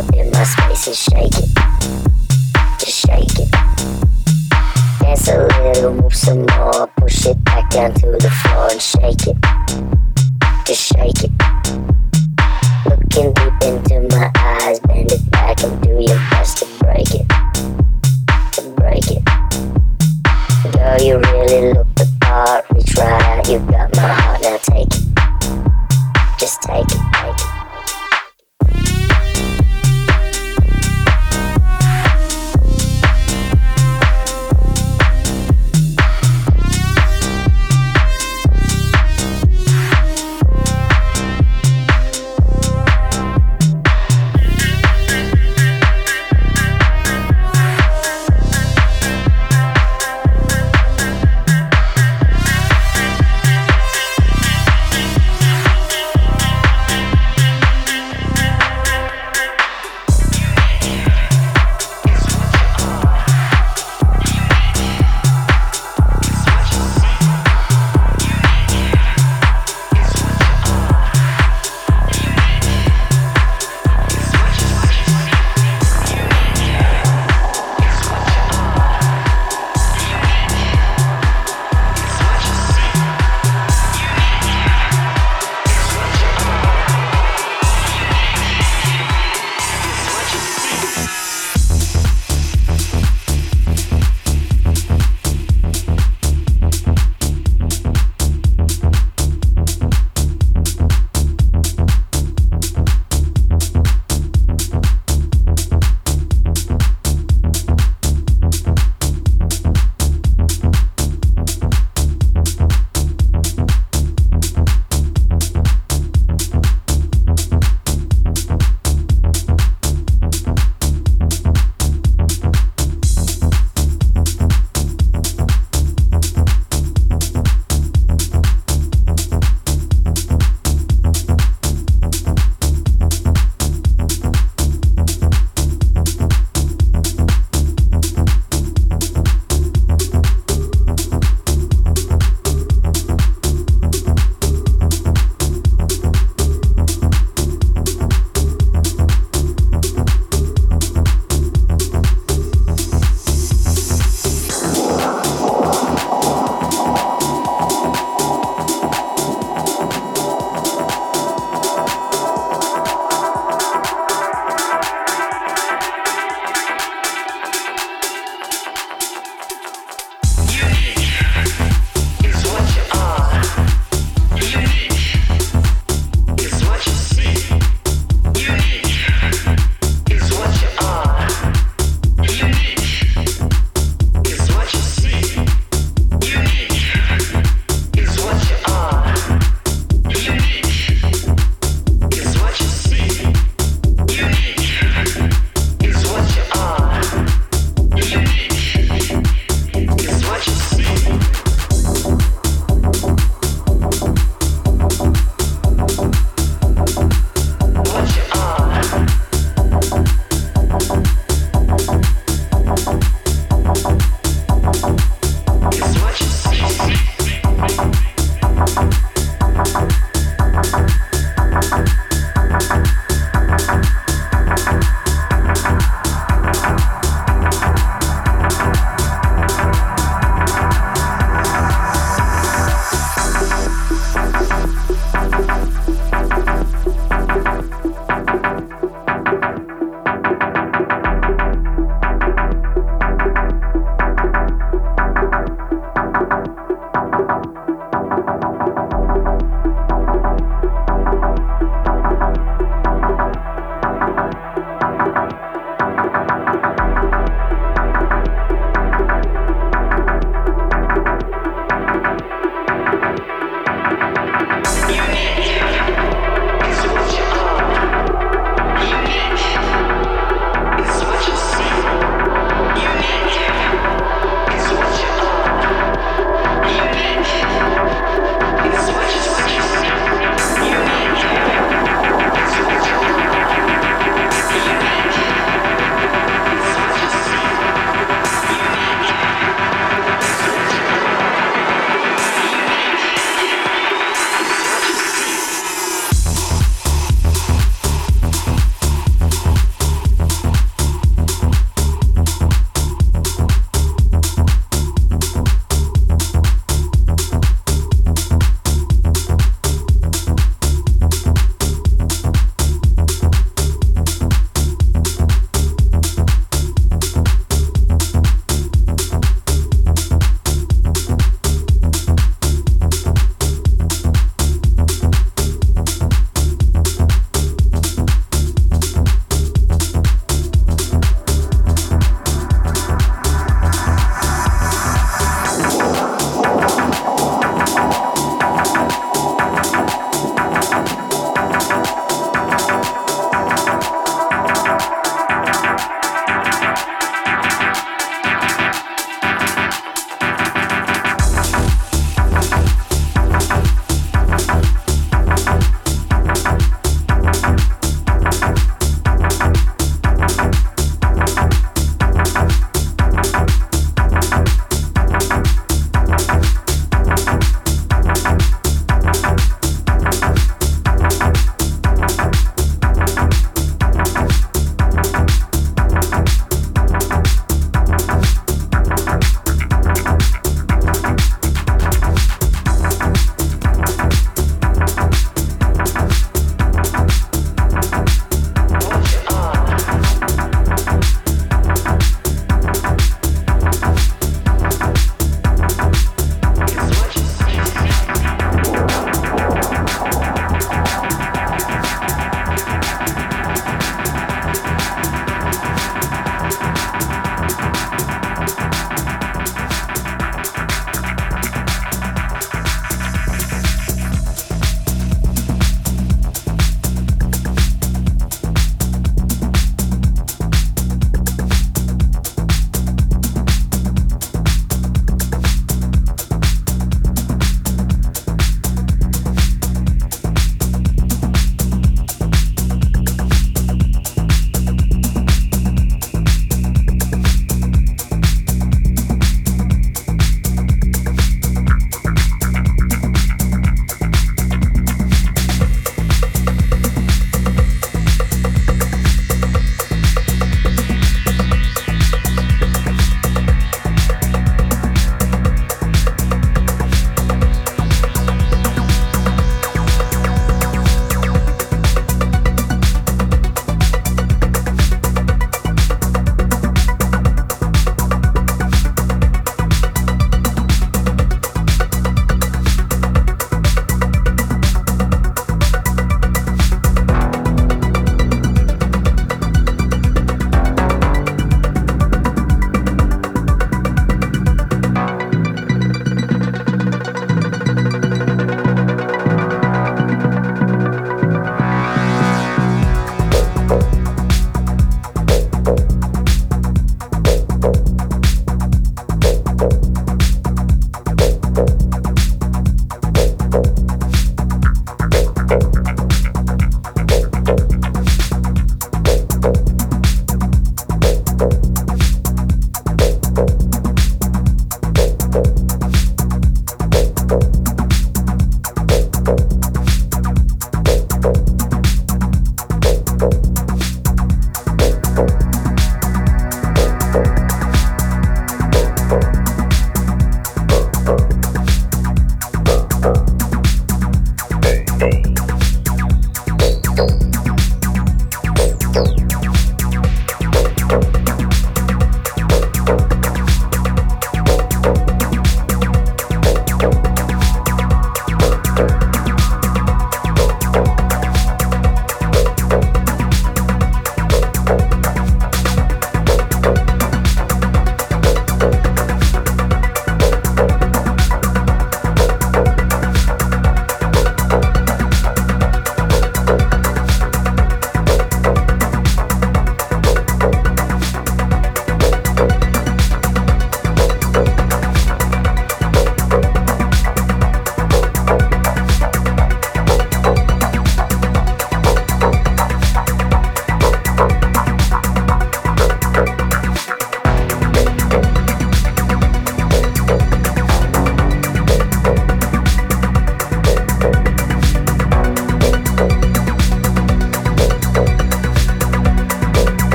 up in my space and shake it. Just shake it. Dance a little, move some more. Push it back down to the floor and shake it.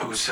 Who's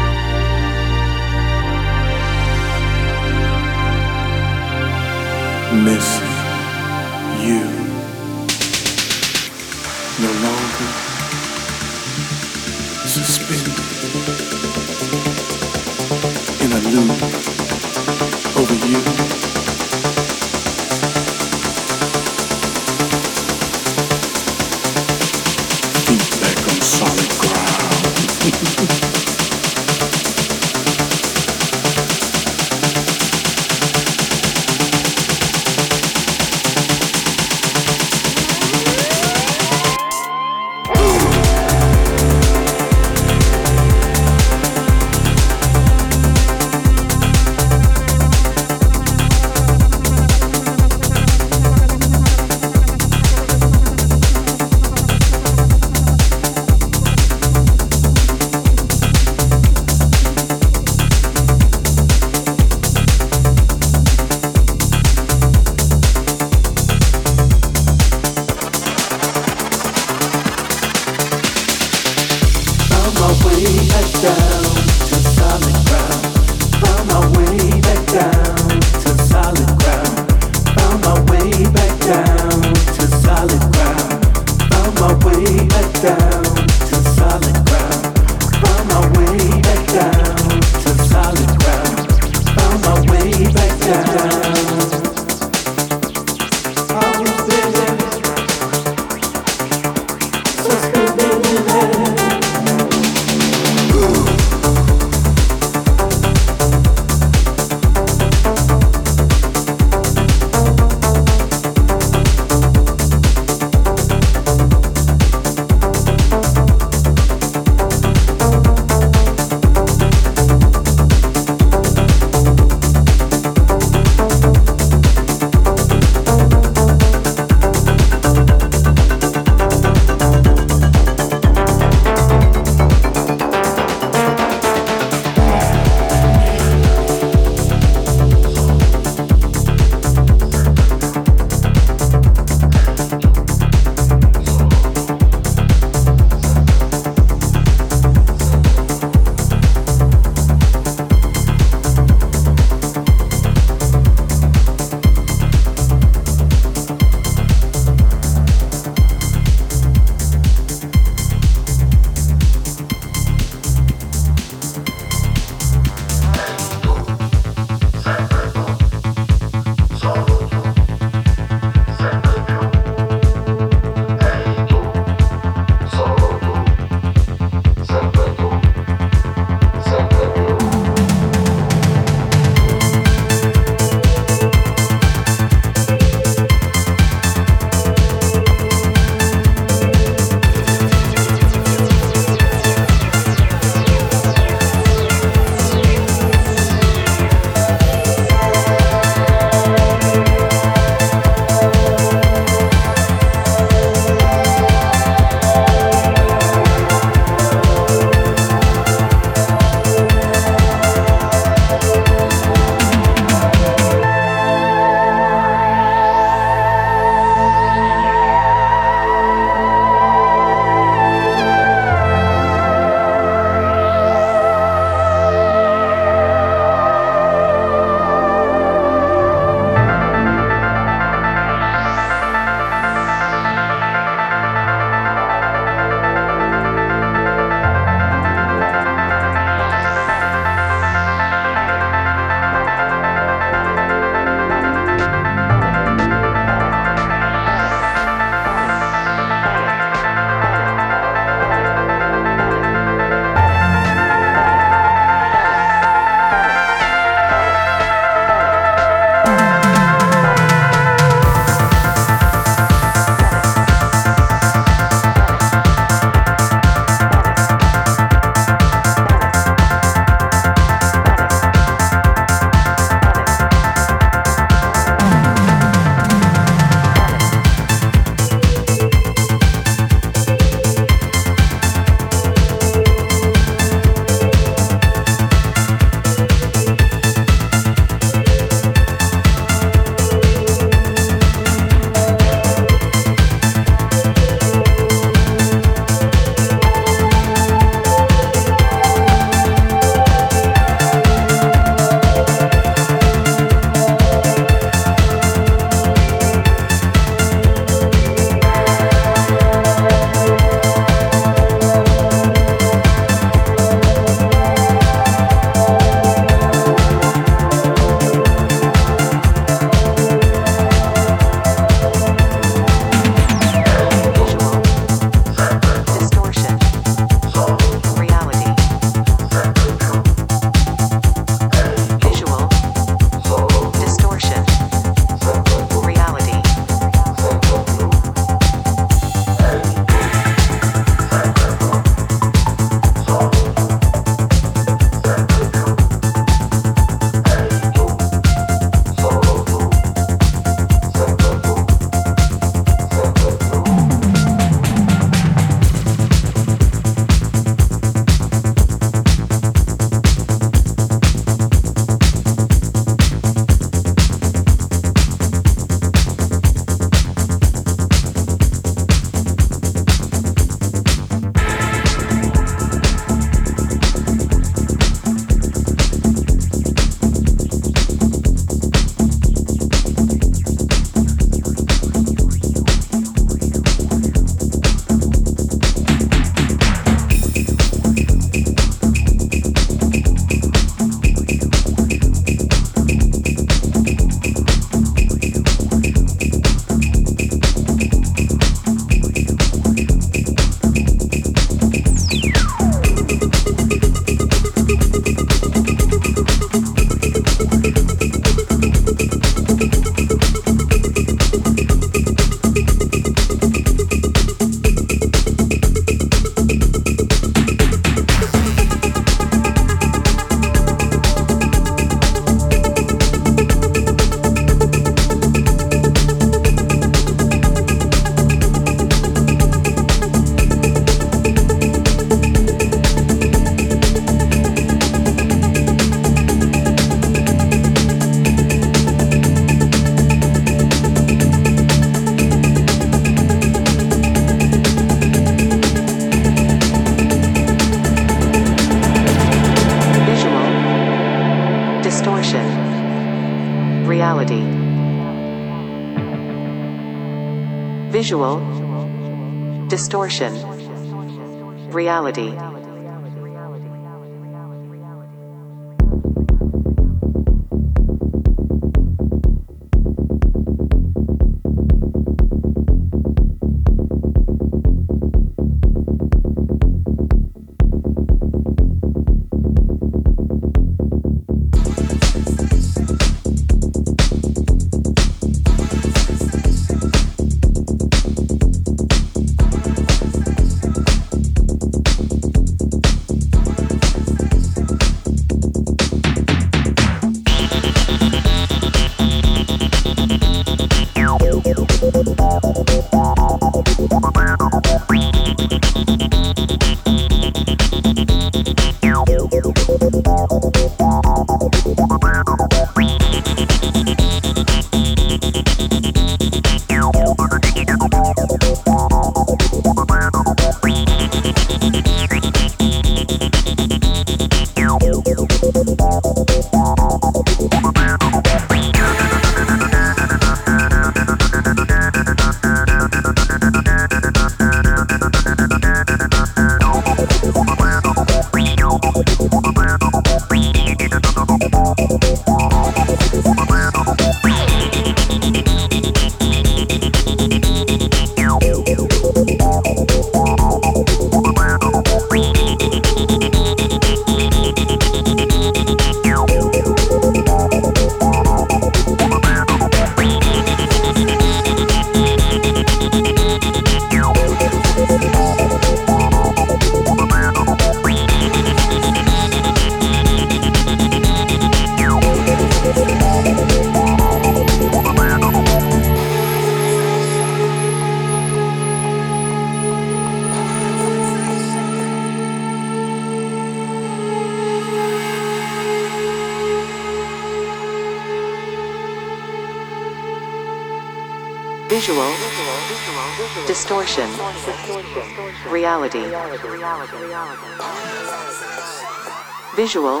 Visual.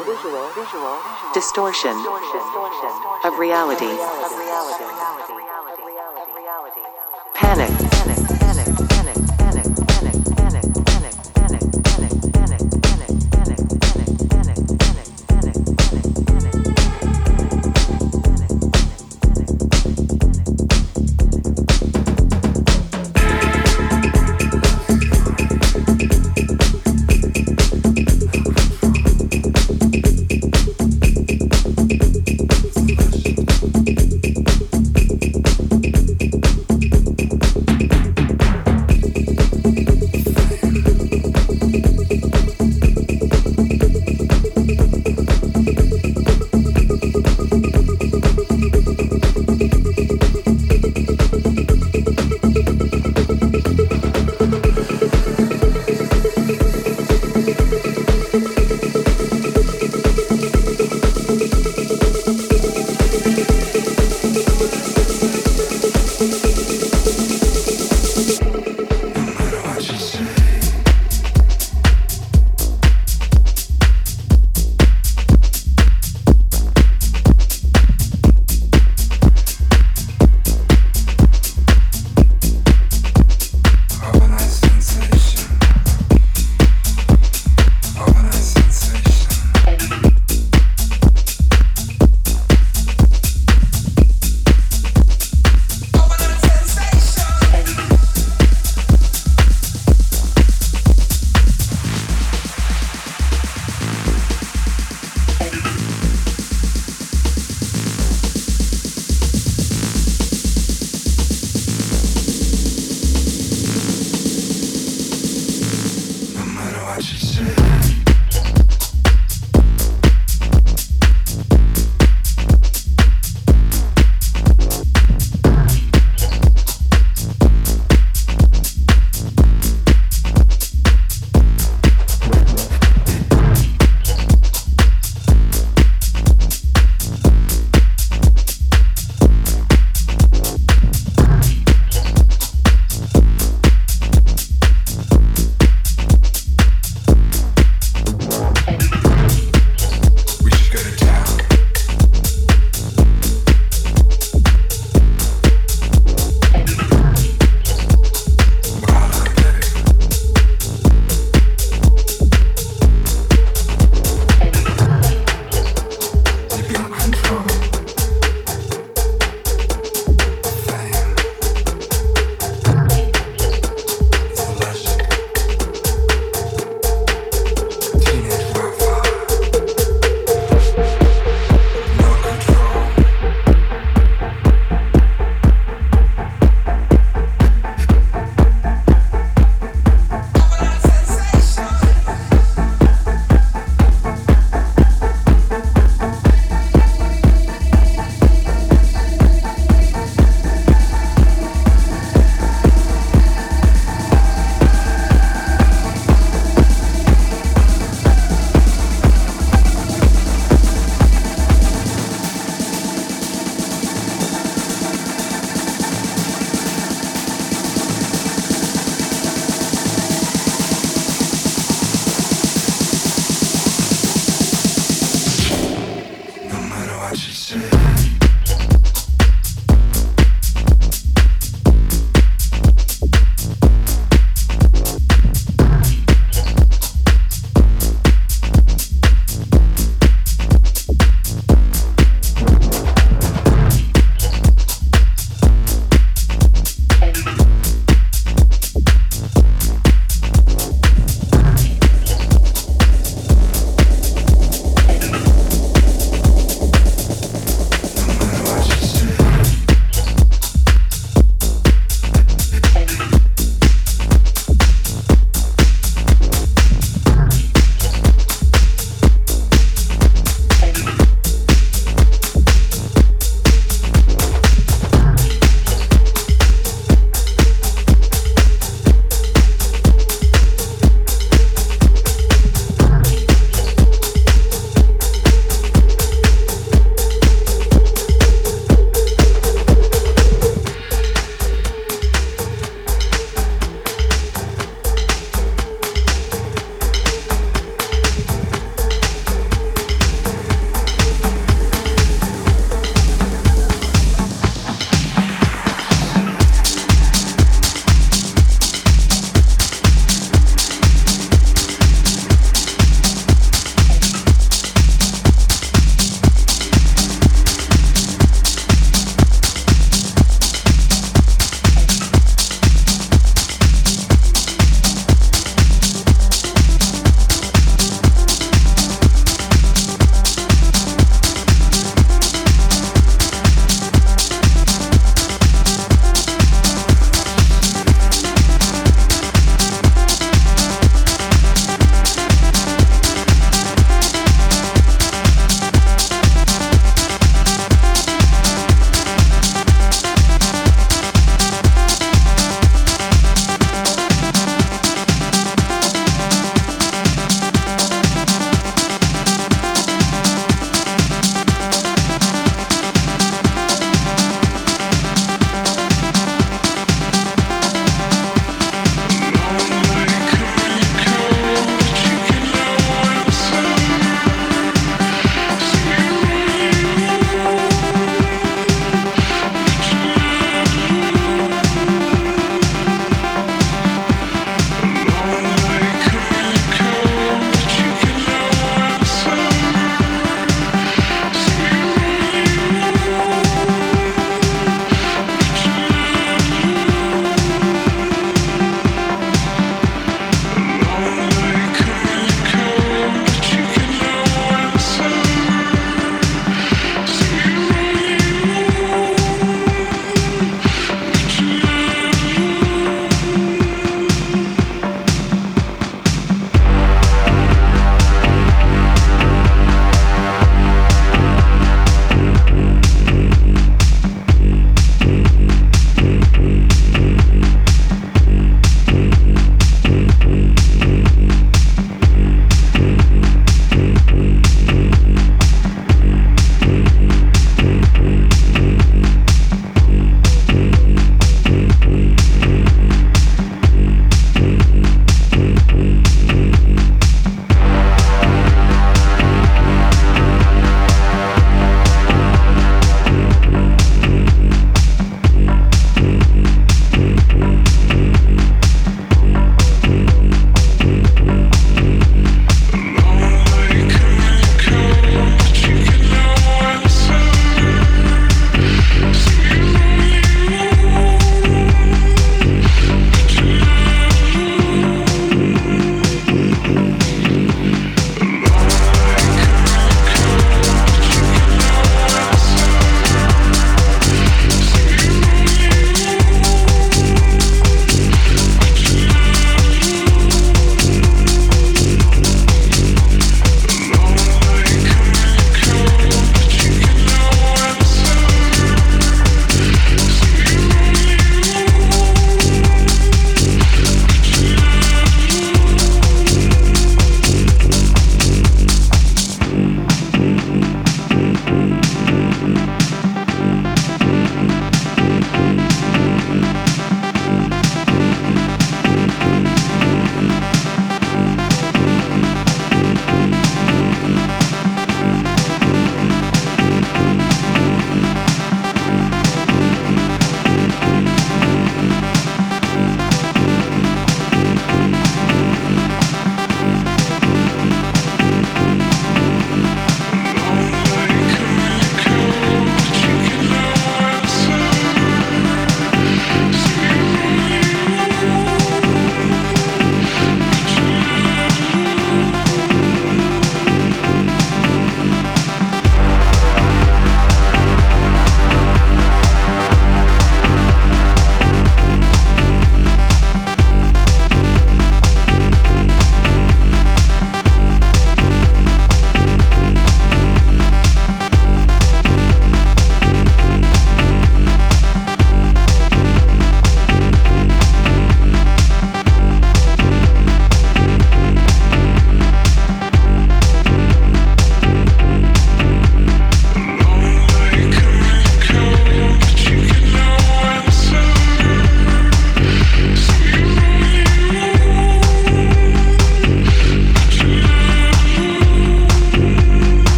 Distortion. Of reality. Panic.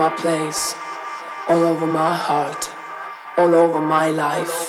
My place, all over my heart, all over my life.